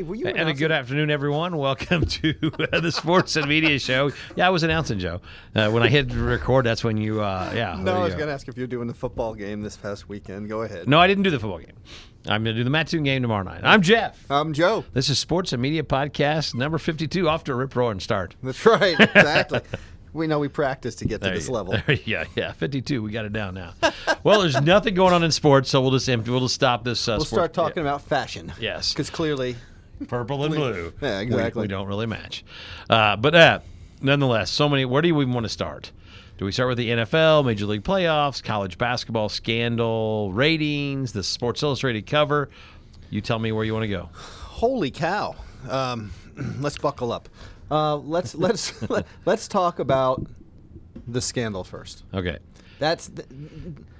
Hey, were you and a good afternoon, everyone. Welcome to the Sports and Media Show. Yeah, I was announcing, Joe. Uh, when I hit record, that's when you, uh, yeah. No, I was going to ask if you're doing the football game this past weekend. Go ahead. No, I didn't do the football game. I'm going to do the Mattoon game tomorrow night. I'm Jeff. I'm Joe. This is Sports and Media Podcast number 52, off to a rip roaring start. That's right. Exactly. we know we practiced to get to this you- level. there- yeah, yeah, 52. We got it down now. well, there's nothing going on in sports, so we'll just empty. We'll just stop this. Uh, We'll sports- start talking about fashion. Yes. Because clearly, yeah, purple and blue. Yeah, exactly. We, don't really match, uh, but uh, nonetheless, so many. Where do you even want to start? Do we start with the NFL, Major League playoffs, college basketball scandal, ratings, the Sports Illustrated cover? You tell me where you want to go. holy cow. Um, let's buckle up. Uh, let's let's let, let's talk about the scandal first. Okay. That's th-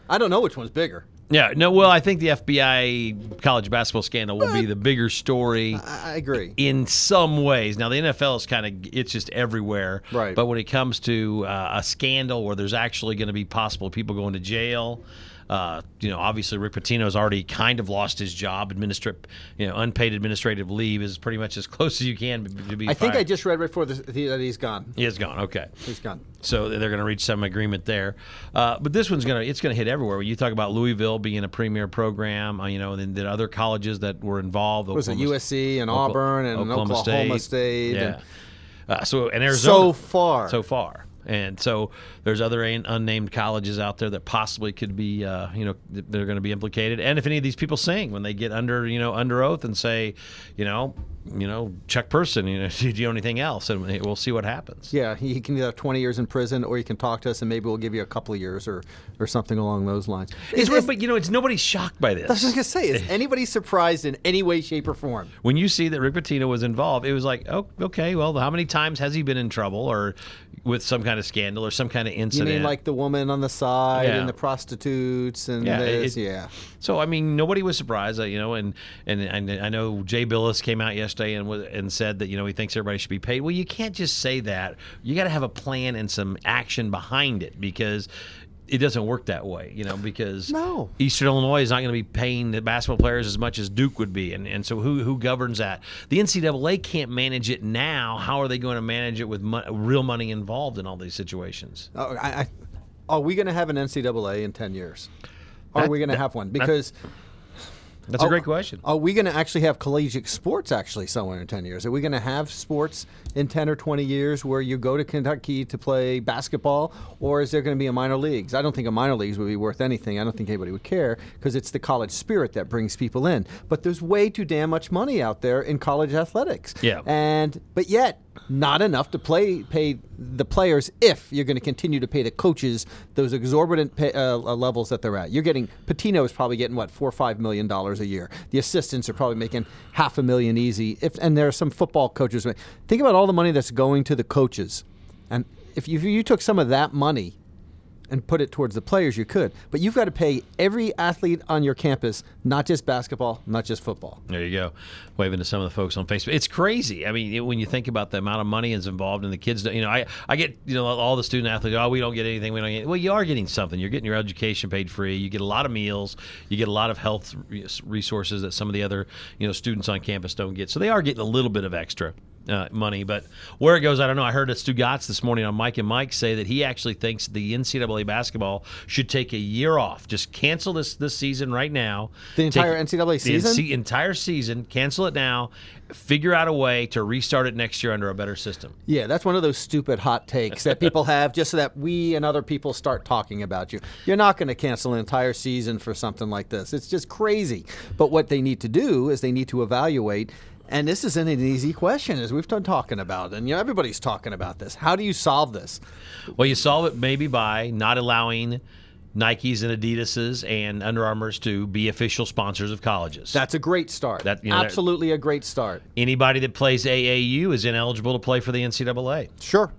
I don't know which one's bigger. Yeah. No. Well, I think the FBI college basketball scandal will be the bigger story. I, I agree. in some ways. Now the NFL is kind of it's just everywhere. Right. But when it comes to uh, a scandal where there's actually going to be possible people going to jail. Uh, you know, obviously Rick Pitino's already kind of lost his job. Administrative, you know, unpaid administrative leave is pretty much as close as you can to be. I think I just read right before this, that he's gone. He is gone. Okay. He's gone. So they're going to reach some agreement there, uh, but this one's going to it's going to hit everywhere. When you talk about Louisville being a premier program, uh, you know, and then, other colleges that were involved. Was it USC and Okla- Auburn and Oklahoma State? Yeah. and- Uh, so and Arizona so far. so far. And so there's other un- unnamed colleges out there that possibly could be, uh, you know, th- they're going to be implicated. And if any of these people sing when they get under, you know, under oath and say, you know, you know, Chuck Person, you know, do you anything else? And we'll see what happens. Yeah, he can either have 20 years in prison, or you can talk to us, and maybe we'll give you a couple of years, or or something along those lines. It's is- but you know, it's nobody's shocked by this. I was just gonna say, is anybody surprised in any way, shape, or form? When you see that Rick Pitino was involved, it was like, oh, okay, well, how many times has he been in trouble or with some kind of scandal or some kind of incident? You mean like the woman on the side Yeah. and the prostitutes and Yeah, this? it- yeah. So I mean, nobody was surprised, uh, you know, and, and and I know Jay Bilas came out yesterday and was- and said that you know he thinks everybody should be paid. Well, you can't just say that. You got to have a plan and some action behind it because it doesn't work that way, you know. Because No. Eastern Illinois is not going to be paying the basketball players as much as Duke would be, and and so who who governs that? The NCAA can't manage it now. How are they going to manage it with mo- real money involved in all these situations? Oh, I, I, are we going to have an NCAA in 10 years? Are That- we going to have one? Because That's a Oh, great question. Are we going to actually have collegiate sports actually somewhere in 10 years? Are we going to have sports in 10 or 20 years where you go to Kentucky to play basketball, or is there going to be a minor leagues? I don't think a minor leagues would be worth anything. I don't think anybody would care because it's the college spirit that brings people in. But there's way too damn much money out there in college athletics. Yeah. And but yet not enough to play pay the players if you're going to continue to pay the coaches those exorbitant pay, uh, uh, levels that they're at. You're getting Pitino is probably getting what four or five million dollars a year. The assistants are probably making half a million easy. If and there are some football coaches. Think about all the money that's going to the coaches, and if you, if you took some of that money and put it towards the players, you could. But you've got to pay every athlete on your campus, not just basketball, not just football. There you go, waving to some of the folks on Facebook. It's crazy. I mean, it- when you think about the amount of money is involved, and the kids, you know, I, I get, you know, all the student athletes. Oh, we don't get anything. We don't get. Well, you are getting something. You're getting your education paid free. You get a lot of meals. You get a lot of health resources that some of the other, you know, students on campus don't get. So they are getting a little bit of extra. Uh, money, but where it goes, I don't know. I heard Stu Gatz this morning on Mike and Mike say that he actually thinks the NCAA basketball should take a year off, just cancel this this season right now. The Take- entire NCAA season? NC entire season, cancel it now, figure out a way to restart it next year under a better system. Yeah, that's one of those stupid hot takes that people have just so that we and other people start talking about you. You're not going to cancel an entire season for something like this. It's just crazy. But what they need to do is they need to evaluate. And this isn't an easy question, as we've been talking about, and you know everybody's talking about this. How do you solve this? Well, you solve it maybe by not allowing Nikes and Adidas's and Under Armour's to be official sponsors of colleges. That's a great start. That- you know, Absolutely a great start. Anybody that plays AAU is ineligible to play for the NCAA. Sure.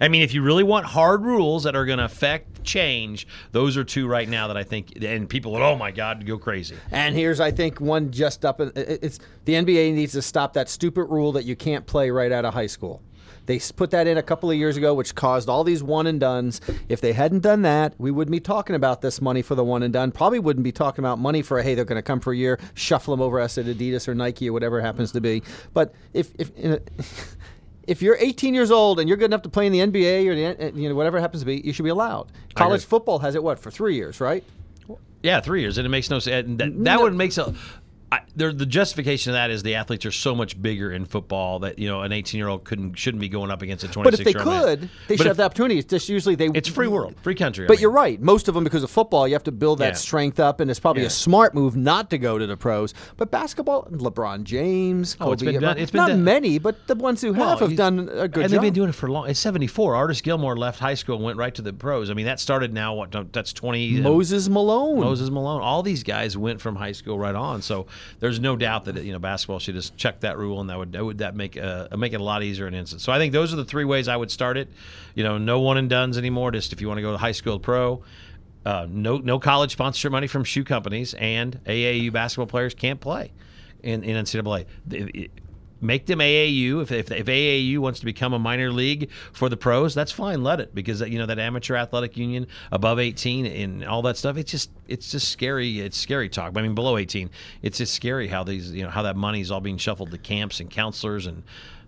I mean, if you really want hard rules that are going to affect change, those are two right now that I think, and people, would, oh my God, go crazy. And here's, I think, one just up. It's the NBA needs to stop that stupid rule that you can't play right out of high school. They put that in a couple of years ago, which caused all these one and dones. If they hadn't done that, we wouldn't be talking about this money for the one and done. Probably wouldn't be talking about money for a hey, they're going to come for a year, shuffle them over us at Adidas or Nike or whatever happens to be. But if if if you're 18 years old and you're good enough to play in the NBA or the, uh, you know whatever it happens to be, you should be allowed. College football has it what for three years, right? Yeah, three years, and it makes no sense. That, that No. would make so. I, the justification of that is the athletes are so much bigger in football that you know an 18 year old couldn't shouldn't be going up against a 26 But if they year old. could, they But should if- have the opportunity. It's just usually they. It's free world, free country. I But mean. you're right. Most of them, because of football, you have to build that Yeah. strength up, and it's probably Yeah. a smart move not to go to the pros. But basketball, LeBron James, Kobe, Oh, it's been done- it's been not done. many, but the ones who have Well, have done a good and job. they've been doing it for long. It's 74. Artis Gilmore left high school and went right to the pros. I mean, that started now. What? That's 20. Um, Moses Malone. Moses Malone. All these guys went from high school right on. So there's no doubt that you know basketball should just check that rule, and that would that would that make uh, make it a lot easier in an instant. So I think those are the three ways I would start it. You know, no one and dones anymore. Just if you want to go to high school pro. Uh, no, no college sponsorship money from shoe companies, and AAU basketball players can't play in, in NCAA. It- it- make them AAU. If, if, if AAU wants to become a minor league for the pros, that's fine. Let it because you know that amateur athletic union above 18 and all that stuff. It's just it's just scary. It's scary talk. I mean, below 18, it's just scary how these you know how that money is all being shuffled to camps and counselors and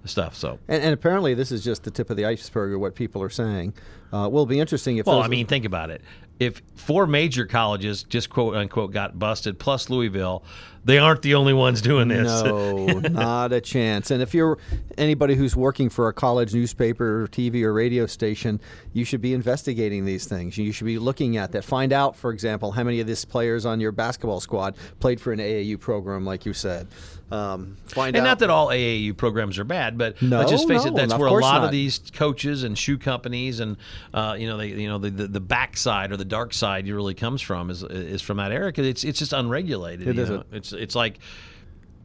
stuff. So. and, and apparently, this is just the tip of the iceberg of what people are saying. Uh, will be interesting if. Well, I mean, think about it. If four major colleges just quote unquote got busted, plus Louisville, they aren't the only ones doing this. No, not a chance. And if you're anybody who's working for a college newspaper, or TV, or radio station, you should be investigating these things. You should be looking at that. Find out, for example, how many of these players on your basketball squad played for an AAU program, like you said. Um, find And out. not that all AAU programs are bad, but No, let's just face it, that's where a lot not. of these coaches and shoe companies and uh, you know they you know the, the the backside or the dark side really comes from is is from that area it's it's just unregulated. It isn't. It's it's like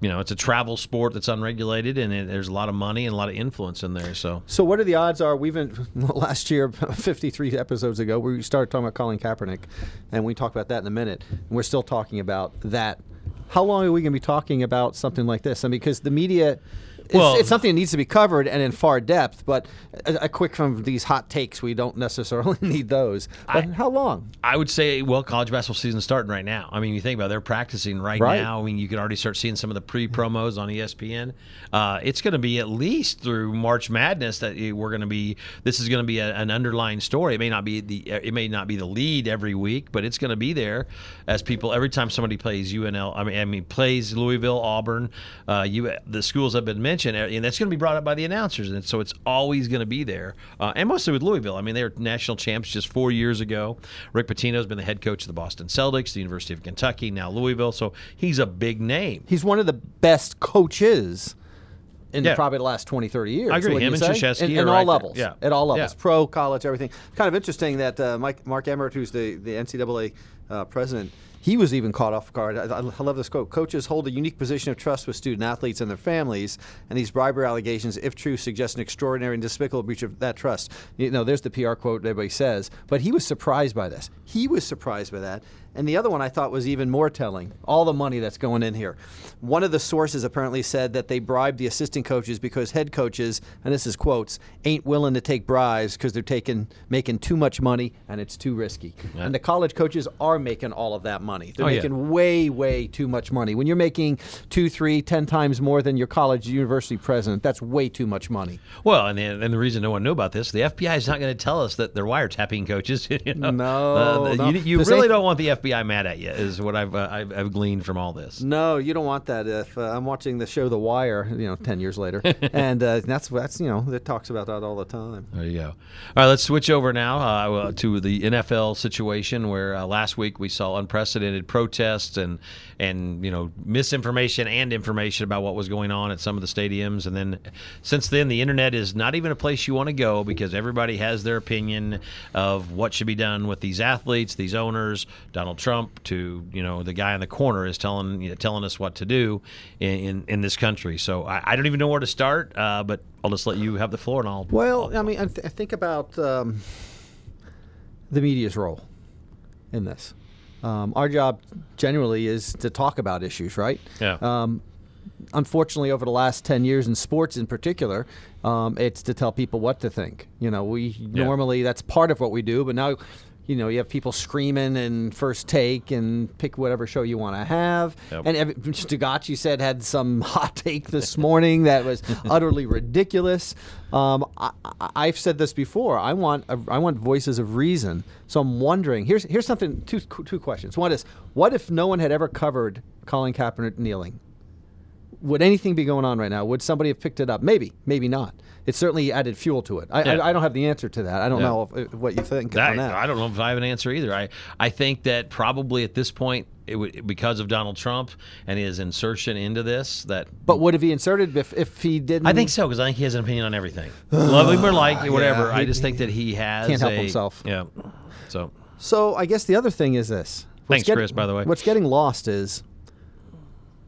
you know it's a travel sport that's unregulated and it, there's a lot of money and a lot of influence in there. So So what are the odds? Are we've been last year, 53 episodes ago, we started talking about Colin Kaepernick, and we talk about that in a minute. And we're still talking about that. How long are we going to be talking about something like this? I mean, because the media. It's, Well- it's something that needs to be covered and in far depth, but a, a quick from these hot takes, we don't necessarily need those. But I- how long? I would say, well, college basketball season's starting right now. I mean, you think about it, they're practicing right, Right. now. I mean, you can already start seeing some of the pre promos on ESPN. Uh, it's going to be at least through March Madness that we're going to be. This is going to be a, an underlying story. It may not be the. It may not be the lead every week, but it's going to be there as people every time somebody plays UNL. I mean, I mean plays Louisville, Auburn, uh, you the schools have been mentioned, and that's going to be brought up by the announcers, and so it's always going to be there. Uh, and mostly with Louisville. I mean, they were national champs just four years ago. Rick Pitino's been the head coach of the Boston Celtics, the University of Kentucky, now Louisville. So he's a big name. He's one of the best coaches in Yeah. probably the last 20, 30 years. I agree. Him and? Krzyzewski are in right all there. levels. Yeah. At all levels. Yeah. Pro, college, everything. Kind of interesting that uh, Mike, Mark Emmert, who's the, the NCAA uh, president, he was even caught off guard. I, I love this quote. Coaches hold a unique position of trust with student athletes and their families, and these bribery allegations, if true, suggest an extraordinary and despicable breach of that trust. You know, there's the PR quote everybody says, but he was surprised by this. He was surprised by that. And the other one I thought was even more telling all the money that's going in here. One of the sources apparently said that they bribed the assistant coaches because head coaches, and this is quotes, ain't willing to take bribes because they're taking making too much money and it's too risky. And the college coaches are making all of that money. They're Oh, yeah. making way, way too much money. When you're making two, three, ten times more than your college university president, that's way too much money. Well, and the, and the reason no one knew about this, the FBI is not going to tell us that they're wiretapping coaches. you know? No, Uh, no. You, you really don't want the FBI mad at you, is what I've, uh, I've, I've gleaned from all this. No, you don't want that. If uh, I'm watching the show The Wire, you know, ten years later, and uh, that's that's you know, it talks about that all the time. There you go. All right, let's switch over now uh, to the NFL situation, where uh, last week we saw unprecedented protests and and you know misinformation and information about what was going on at some of the stadiums, and then since then the internet is not even a place you want to go because everybody has their opinion of what should be done with these athletes, these owners, Donald Trump, to you know the guy in the corner is telling you know, telling us what to do in in, in this country. So I, I don't even know where to start, uh, but I'll just let you have the floor and I'll Well, I mean, I, th- I think about um, the media's role in this. Um, our job generally is to talk about issues, right? Yeah. Um, unfortunately, over the last 10 years in sports in particular, um, it's to tell people what to think. You know, we normally, that's part of what we do, but now, you know, you have people screaming and first take and pick whatever show you want to have. Yep. And you said, had some hot take this morning that was utterly ridiculous. Um, I, I've said this before. I want a, I want voices of reason. So I'm wondering. Here's here's something. Two two questions. One is, what if no one had ever covered Colin Kaepernick kneeling? Would anything be going on right now? Would somebody have picked it up? Maybe, maybe not. It certainly added fuel to it. I, Yeah. I, I don't have the answer to that. I don't Yeah. know if, what you think That- on that. I don't know if I have an answer either. I, I think that probably at this point, it would, because of Donald Trump and his insertion into this, that but would have he inserted if, if he didn't? I think so because I think he has an opinion on everything. Love him or like whatever. Yeah, I just think that he has can't help a- himself. Yeah. So So I guess the other thing is this. What's Thanks, Chris, by the way. What's getting lost is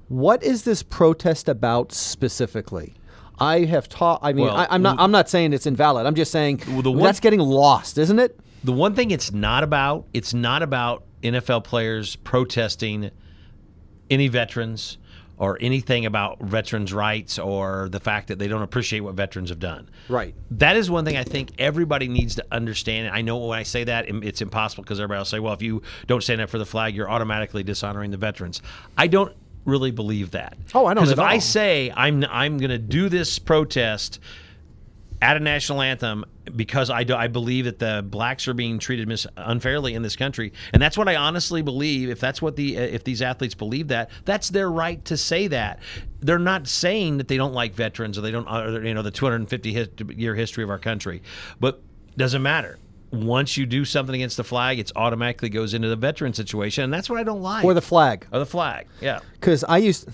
what is this protest about specifically? I have taught. I mean, Well, I, I'm not. I'm not saying it's invalid. I'm just saying Well, one- that's getting lost, isn't it? the one thing it's not about, it's not about NFL players protesting any veterans or anything about veterans' rights or the fact that they don't appreciate what veterans have done. Right. That is one thing I think everybody needs to understand. And I know when I say that, it's impossible because everybody will say, well, if you don't stand up for the flag, you're automatically dishonoring the veterans. I don't really believe that. Oh, I don't Because if I say I'm, I'm going to do this protest at a national anthem because I, do, I believe that the blacks are being treated mis- unfairly in this country, and that's what I honestly believe. If that's what the uh, if these athletes believe that, that's their right to say that. They're not saying that they don't like veterans or they don't, or, you know, the 250 his, year history of our country, but doesn't matter. Once you do something against the flag, it's automatically goes into the veteran situation, and that's what I don't like. Or the flag. or the flag, yeah. Because I used,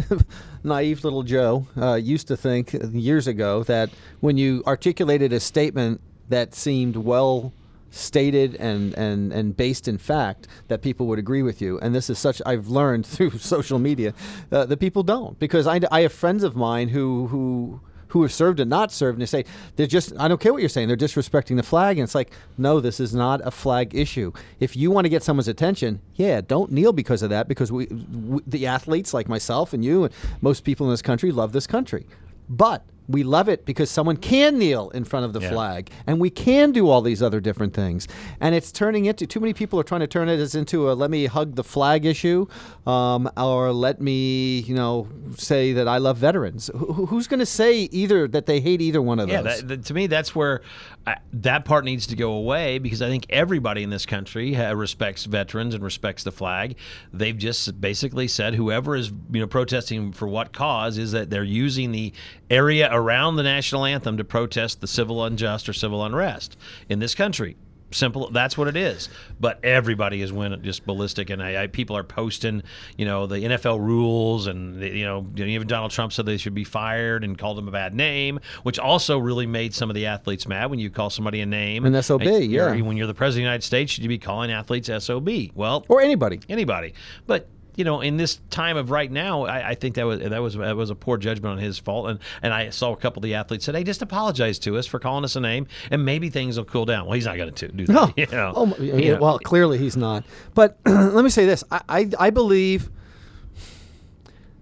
naive little Joe, uh, used to think years ago that when you articulated a statement that seemed well stated and, and, and based in fact, that people would agree with you. And this is such, I've learned through social media uh, that people don't. Because I, I have friends of mine who, who, who have served and not served, and they say they're just I don't care what you're saying, they're disrespecting the flag, and it's like no, this is not a flag issue. If you want to get someone's attention, yeah, don't kneel because of that, because we, we the athletes like myself and you and most people in this country love this country, but we love it because someone can kneel in front of the Yeah. flag, and we can do all these other different things. And it's turning into too many people are trying to turn it as into a let me hug the flag issue, um, or let me you know say that I love veterans. Who, who's going to say either that they hate either one of Yeah, those? that, that- to me, that's where I, that part needs to go away because I think everybody in this country ha- respects veterans and respects the flag. They've just basically said whoever is you know protesting for what cause is that they're using the area around the national anthem to protest the civil unjust or civil unrest in this country. Simple. That's what it is. But everybody is went just ballistic, and I, I, people are posting, you know, the NFL rules, and you know, even Donald Trump said they should be fired and called them a bad name, which also really made some of the athletes mad when you call somebody a name. An SOB, You're- yeah. When you're the president of the United States, should you be calling athletes SOB? Well, or anybody. anybody. But you know, in this time of right now, I, I think that was that was that was a poor judgment on his fault. And and I saw a couple of the athletes said, "Hey, just apologize to us for calling us a name, and maybe things will cool down." Well, he's not going to do that. No. You know? Oh, You yeah, know. well, clearly he's not. But let me say this: I, I, I believe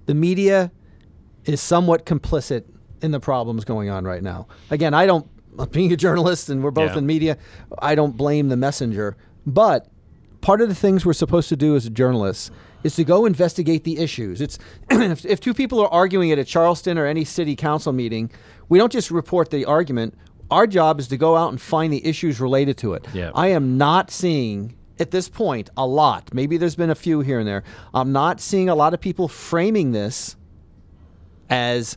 the media is somewhat complicit in the problems going on right now. Again, I don't. Being a journalist, and we're both Yeah. in media, I don't blame the messenger. But part of the things we're supposed to do as journalists is to go investigate the issues. It's if, if two people are arguing at a Charleston or any city council meeting, we don't just report the argument. Our job is to go out and find the issues related to it. Yeah. I am not seeing at this point a lot. Maybe there's been a few here and there. I'm not seeing a lot of people framing this as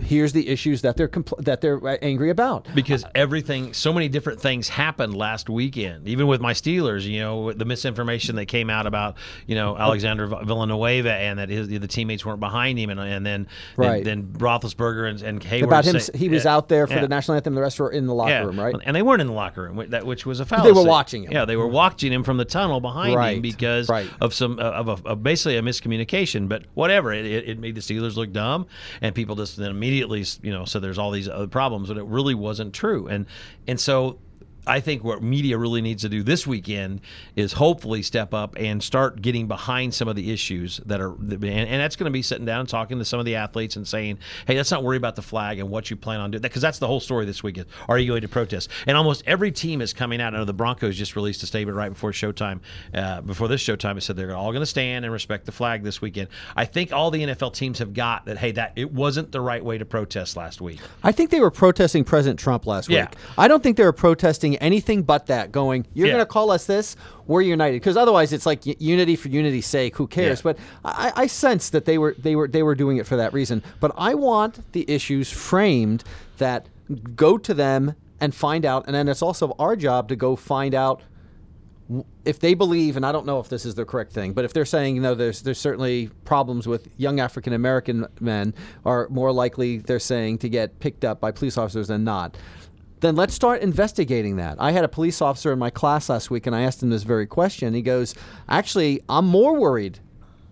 here's the issues that they're that they're uh, angry about. because everything so many different things happened last weekend even with my steelers you know the misinformation that came out about you know alexander villanueva and that his, the teammates weren't behind him and, and then Right. then, then roethlisberger and, and heyward About him, he was yeah, out there for yeah. the national anthem. The rest were in the locker yeah. room, right? And they weren't in the locker room, that which was a fallacy. They were watching him. Yeah, they were watching him from the tunnel behind Right, him because right. of some uh, of, a, of basically a miscommunication. But whatever, it, it, it made the Steelers look dumb, and people just then immediately you know said there's all these other problems, but it really wasn't true. And and so I think what media really needs to do this weekend is hopefully step up and start getting behind some of the issues that are, and, and that's going to be sitting down and talking to some of the athletes and saying, hey, let's not worry about the flag and what you plan on doing. Because that's the whole story this weekend. Are you going to protest? And almost every team is coming out. I know the Broncos just released a statement right before Showtime, uh, before this Showtime, it said they're all going to stand and respect the flag this weekend. I think all the NFL teams have got that, hey, that it wasn't the right way to protest last week. I think they were protesting President Trump last Yeah. week. I don't think they were protesting anything but that. Going, you're Yeah. going to call us this? We're united. Because otherwise, it's like unity for unity's sake. Who cares? Yeah. But I, I sense that they were they were they were doing it for that reason. But I want the issues framed that go to them and find out, and then it's also our job to go find out if they believe, and I don't know if this is the correct thing, but if they're saying, you know, there's there's certainly problems with young African American men are more likely, they're saying, to get picked up by police officers than not. Then let's start investigating that. I had a police officer in my class last week, and I asked him this very question. He goes, "Actually, I'm more worried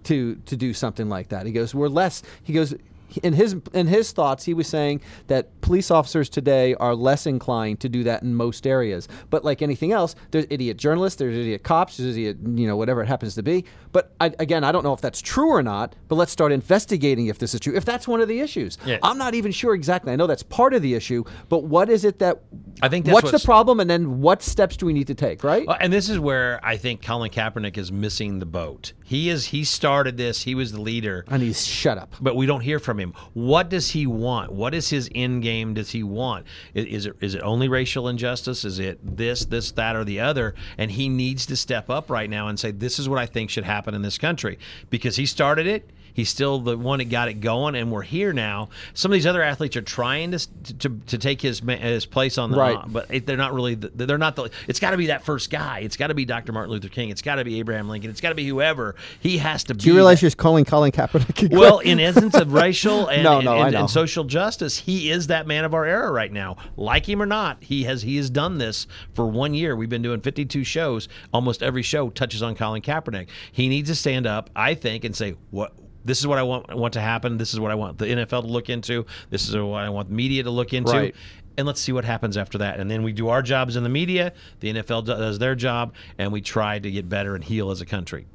to to do something like that." He goes, "We're less." He goes, in his in his thoughts, he was saying that police officers today are less inclined to do that in most areas. But like anything else, there's idiot journalists, there's idiot cops, there's idiot you know whatever it happens to be. But I, again, I don't know if that's true or not. But let's start investigating if this is true. If that's one of the issues, Yeah. I'm not even sure exactly. I know that's part of the issue, but what is it that? I think that's what's, what's- the problem, and then what steps do we need to take? Right? Well, and this is where I think Colin Kaepernick is missing the boat. He is he started this. He was the leader. and he's shut up. but we don't hear from him. What does he want? What is his end game? Does he want? I- Is it is it only racial injustice? Is it this, this, that, or the other? And he needs to step up right now and say, "This is what I think should happen in this country," because he started it. He's still the one that got it going, and we're here now. Some of these other athletes are trying to to, to take his his place on the, Right. uh, but they're not really. The, they're not the. It's got to be that first guy. It's got to be Dr. Martin Luther King. It's got to be Abraham Lincoln. It's got to be whoever. He has to be. Do you realize that- you're calling Colin Kaepernick? well, in essence of racial and, No, no, and- and social justice, he is that man of our era right now. Like him or not, he has he has done this for one year. We've been doing 52 shows. Almost every show touches on Colin Kaepernick. He needs to stand up, I think, and say what. This is what I want want to happen. This is what I want the NFL to look into. This is what I want the media to look into. Right. And let's see what happens after that. And then we do our jobs in the media. The NFL does their job, and we try to get better and heal as a country.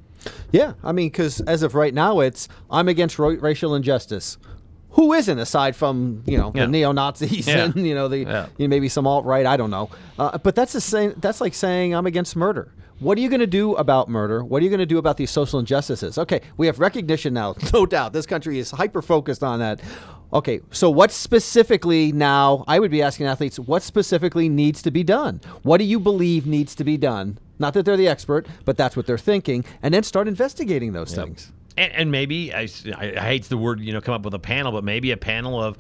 Yeah, I mean, because as of right now, it's I'm against ro- racial injustice. Who isn't, aside from you know Yeah. the neo Nazis Yeah. and you know the Yeah. you know, maybe some alt right? I don't know. Uh, but that's the same. That's like saying I'm against murder. What are you going to do about murder? What are you going to do about these social injustices? Okay, we have recognition now, no doubt. This country is hyper focused on that. Okay, so what specifically now? I would be asking athletes, what specifically needs to be done? What do you believe needs to be done? Not that they're the expert, but that's what they're thinking, and then start investigating those things. and, and maybe I, I I hate the word you know come up with a panel, but maybe a panel of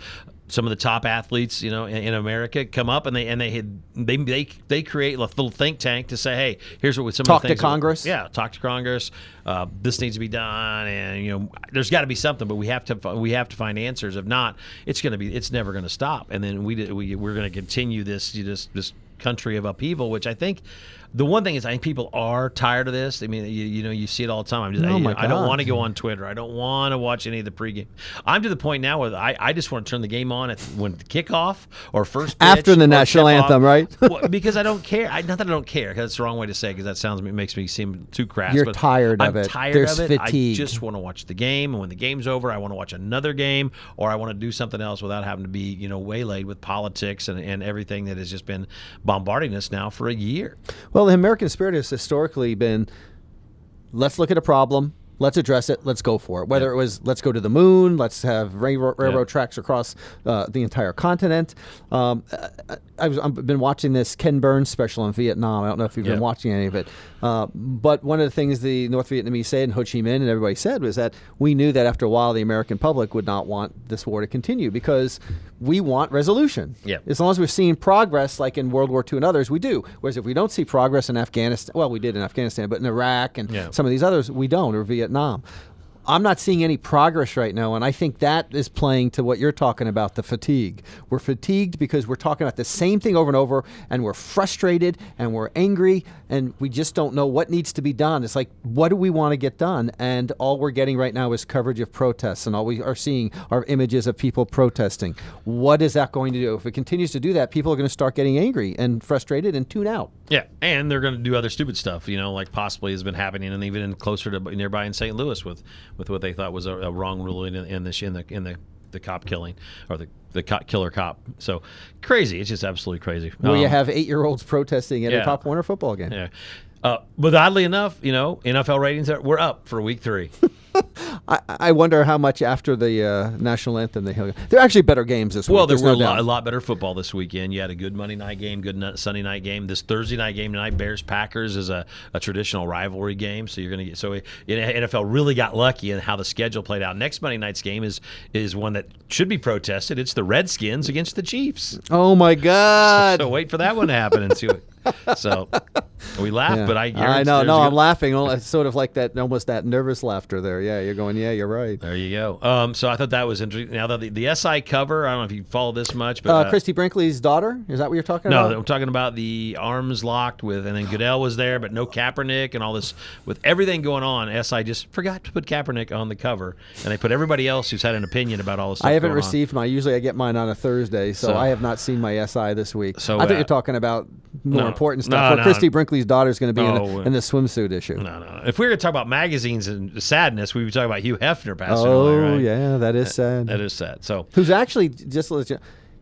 some of the top athletes you know in, in America come up and they and they had, they they they create a little think tank to say, hey, here's what some Talk of the to things Congress? yeah, talk to Congress. Uh, this needs to be done, and you know there's got to be something, but we have to we have to find answers. If not, it's going to be it's never going to stop, and then we we we're going to continue this this this country of upheaval, which I think. The one thing is, I think people are tired of this. I mean, you, you know, you see it all the time. I'm just, Oh I, my I don't want to go on Twitter. I don't want to watch any of the pregame. I'm to the point now where I, I just want to turn the game on at when the kickoff or first pitch After the national anthem, right? Well, because I don't care. I, not that I don't care, because that's the wrong way to say. Because that sounds makes me seem too crass. You're but tired of I'm it. Tired There's of it. fatigue. I just want to watch the game, and when the game's over, I want to watch another game, or I want to do something else without having to be you know waylaid with politics and, and everything that has just been bombarding us now for a year. Well, the American spirit has historically been let's look at a problem, let's address it, let's go for it. Whether it was let's go to the moon, let's have railroad, railroad Yeah. tracks across uh, the entire continent. Um, I, I was, I've been watching this Ken Burns special on Vietnam. I don't know if you've Yeah. been watching any of it. Uh, but one of the things the North Vietnamese said and Ho Chi Minh and everybody said was that we knew that after a while the American public would not want this war to continue because we want resolution. Yeah. As long as we're seeing progress, like in World War II and others, we do. Whereas if we don't see progress in Afghanistan, well, we did in Afghanistan, but in Iraq and Yeah. some of these others, we don't, or Vietnam. Vietnam. I'm not seeing any progress right now, and I think that is playing to what you're talking about the fatigue. We're fatigued because we're talking about the same thing over and over, and we're frustrated and we're angry, and we just don't know what needs to be done. It's like, what do we want to get done? And all we're getting right now is coverage of protests, and all we are seeing are images of people protesting. What is that going to do? If it continues to do that, people are going to start getting angry and frustrated and tune out. Yeah, and they're going to do other stupid stuff, you know, like possibly has been happening, and even in closer to nearby in St. Louis with with what they thought was a, a wrong ruling in, in the in the in the the cop killing or the the cop, killer cop. So crazy. It's just absolutely crazy. You Um, have eight year olds protesting at yeah. a Pop Warner football game. yeah. Uh, but oddly enough, you know, NFL ratings are we're up for week three. I, I wonder how much after the uh, national anthem they held. They're actually better games this Well, week. Well, there there's were no a, lot, a lot better football this weekend. You had a good Monday night game, good Sunday night game. This Thursday night game tonight, Bears Packers is a, a traditional rivalry game. So you're going to get so it, NFL really got lucky in how the schedule played out. Next Monday night's game is is one that should be protested. It's the Redskins against the Chiefs. Oh my God! So wait for that one to happen and see what. So we laugh, Yeah. but I I know. No, I'm laughing. It's sort of like that, almost that nervous laughter there. Yeah, you're going. Yeah, you're right. There you go. Um, so I thought that was interesting. Now the, the SI cover, I don't know if you follow this much, but Uh, uh, Christie Brinkley's daughter. Is that what you're talking No, about? No, I'm talking about the arms locked with, and then Goodell was there, but no Kaepernick and all this. With everything going on, SI just forgot to put Kaepernick on the cover, and they put everybody else who's had an opinion about all this stuff. I haven't going on. received my. Usually, I get mine on a Thursday, so, So- I have not seen my SI this week. So, I thought uh, you're talking about more no. Important No, stuff. Where no. Christie Brinkley's daughter is going to be in, the, in the swimsuit issue. No, no. If we were to talk about magazines and sadness, we would talk about Hugh Hefner passing Oh away. Right? yeah, that is sad. that is sad. So Who's actually just let you-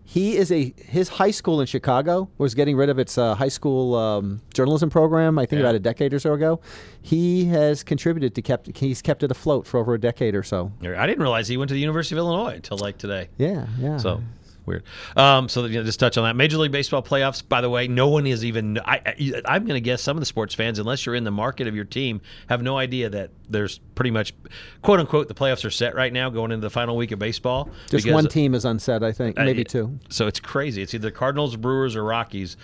he is a his high school in Chicago was getting rid of its uh, high school um, journalism program. I think Yeah. about a decade or so ago. He has contributed to kept he's kept it afloat for over a decade or so. I didn't realize he went to the University of Illinois until like today. Yeah, yeah. So weird. Um, so you know, just touch on that. Major League Baseball playoffs. By the way, no one is even. I, I, I'm going to guess some of the sports fans, unless you're in the market of your team, have no idea that there's pretty much, quote unquote, the playoffs are set right now, going into the final week of baseball. just one team is unset, I think uh, maybe it- two. So it's crazy. It's either Cardinals, Brewers, or Rockies.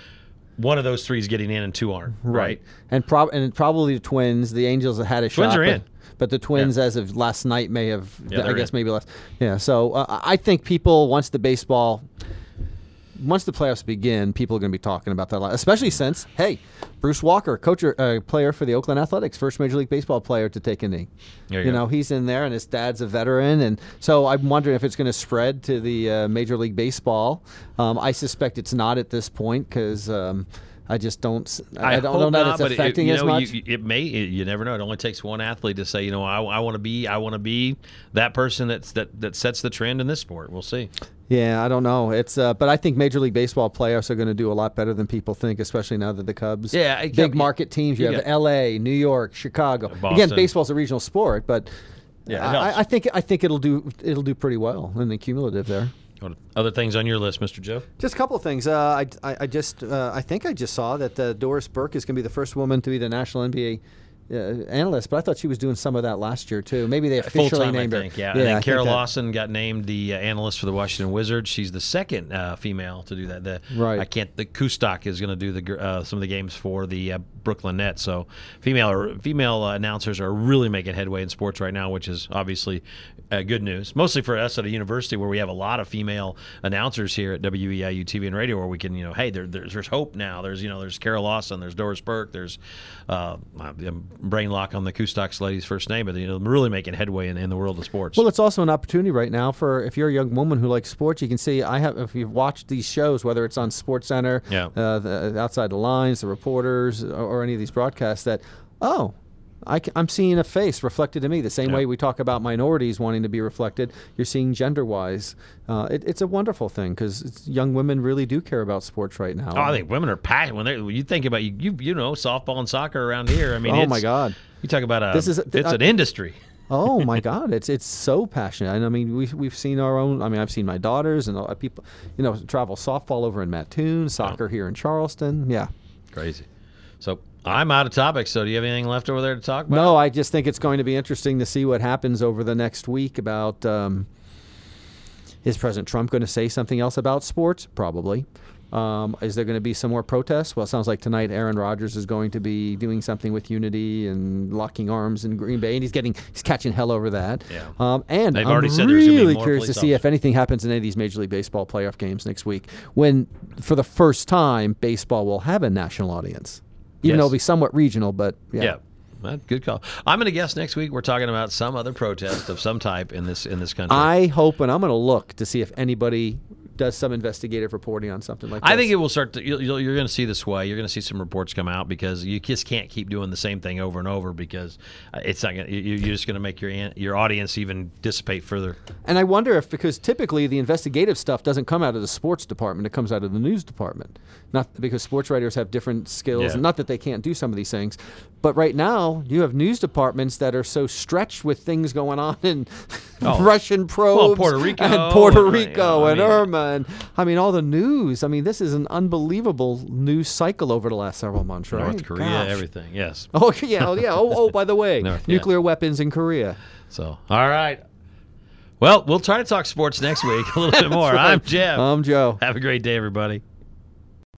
One of those three is getting in, and two aren't. Right. And prob and probably the Twins. The Angels have had a Twins shot. are in. But the Twins, as of last night, may have. Yeah, I guess in. maybe less. Yeah. So uh, I think people once the baseball, once the playoffs begin, people are going to be talking about that a lot. Especially since, hey, Bruce Walker, coach, or, uh, player for the Oakland Athletics, first Major League Baseball player to take a knee. You you know, he's in there, and his dad's a veteran, and so I'm wondering if it's going to spread to the uh, Major League Baseball. Um, I suspect it's not at this point because. Um, I just don't. s- I, don't know that not, it's it- affecting you as know, much. You, it may. It, you never know. It only takes one athlete to say, you know, I, I want to be. I want to be that person that's that that sets the trend in this sport. We'll see. Yeah, I don't know. It's uh, but I think Major League Baseball playoffs are going to do a lot better than people think, especially now that the Cubs, Yeah, I- big market teams. You you have L.A., New York, Chicago. Boston. Again, baseball's a regional sport, but Yeah. I, I think I think it'll do it'll do pretty well in the cumulative there. Other things on your list, Mr. Joe? Just a couple of things. Uh, I, I, I just uh, I think I just saw that uh, Doris Burke is going to be the first woman to be the national NBA. Uh, analyst, but I thought she was doing some of that last year too. Maybe they Full officially time, I named think. her. Yeah, yeah and then I think Kara Lawson got named the uh, analyst for the Washington Wizards. She's the second uh, female to do that. The, Right. I can't. The Kustok is going to do the uh, some of the games for the uh, Brooklyn Nets. So female female uh, announcers are really making headway in sports right now, which is obviously uh, good news. Mostly for us at a university where we have a lot of female announcers here at WEIU TV and radio, where we can, you know, hey, there, there's there's hope now. There's you know, there's Kara Lawson, there's Doris Burke, there's uh, I'm brain lock on the Kustok lady's first name, but you know, really making headway in, in the world of sports. Well, it's also an opportunity right now for if you're a young woman who likes sports. You can see I have if you've watched these shows, whether it's on Sports Center, Yeah. uh, the, outside the lines, the reporters, or, or any of these broadcasts, that oh. I, am seeing a face reflected in me the same way we talk about minorities wanting to be reflected. You're seeing gender wise. Uh, it, it's a wonderful thing because young women really do care about sports right now. Oh, I think women are passionate when you think about you, you you know softball and soccer around here. I mean, Oh, it's- my God. you talk about a This is- it's I- an industry. oh my God, it's it's so passionate. And I mean, we've we've seen our own. I mean, I've seen my daughters and people, you know, travel softball over in Mattoon, soccer here in Charleston. Yeah. Crazy. So I'm out of topics. So do you have anything left over there to talk about? No, I just think it's going to be interesting to see what happens over the next week about. Um, is President Trump going to say something else about sports? Probably. Um, is there going to be some more protests? Well, it sounds like tonight Aaron Rodgers is going to be doing something with Unity and locking arms in Green Bay, and he's getting he's catching hell over that. Yeah. Um, and They've I'm already said there's gonna be really curious to see if anything happens in any of these Major League Baseball playoff games next week, when for the first time baseball will have a national audience, even though it'll be somewhat regional. But yeah. Yeah. Good call. I'm going to guess next week we're talking about some other protest of some type in this in this country. I hope, and I'm going to look to see if anybody does some investigative reporting on something like that. I think it will start to. You'll- you're going to see this way. You're going to see some reports come out because you just can't keep doing the same thing over and over because uh, it's not. Gonna, you- you're just going to make your your audience even dissipate further. And I wonder if because typically the investigative stuff doesn't come out of the sports department, it comes out of the news department. Not because sports writers have different skills, Yeah. and not that they can't do some of these things. But right now, you have news departments that are so stretched with things going on in Oh. Russian probes Puerto Rico and Puerto and, uh, Rico I and mean- Irma and I mean all the news. I mean, this is an unbelievable news cycle over the last several months, right? North Korea, Gosh. everything. Yes. Oh yeah, oh yeah. Oh, oh by the way, North- yeah. nuclear weapons in Korea. So all right. Well, we'll try to talk sports next week a little bit more. I'm Jeff. I'm Joe. Have a great day, everybody.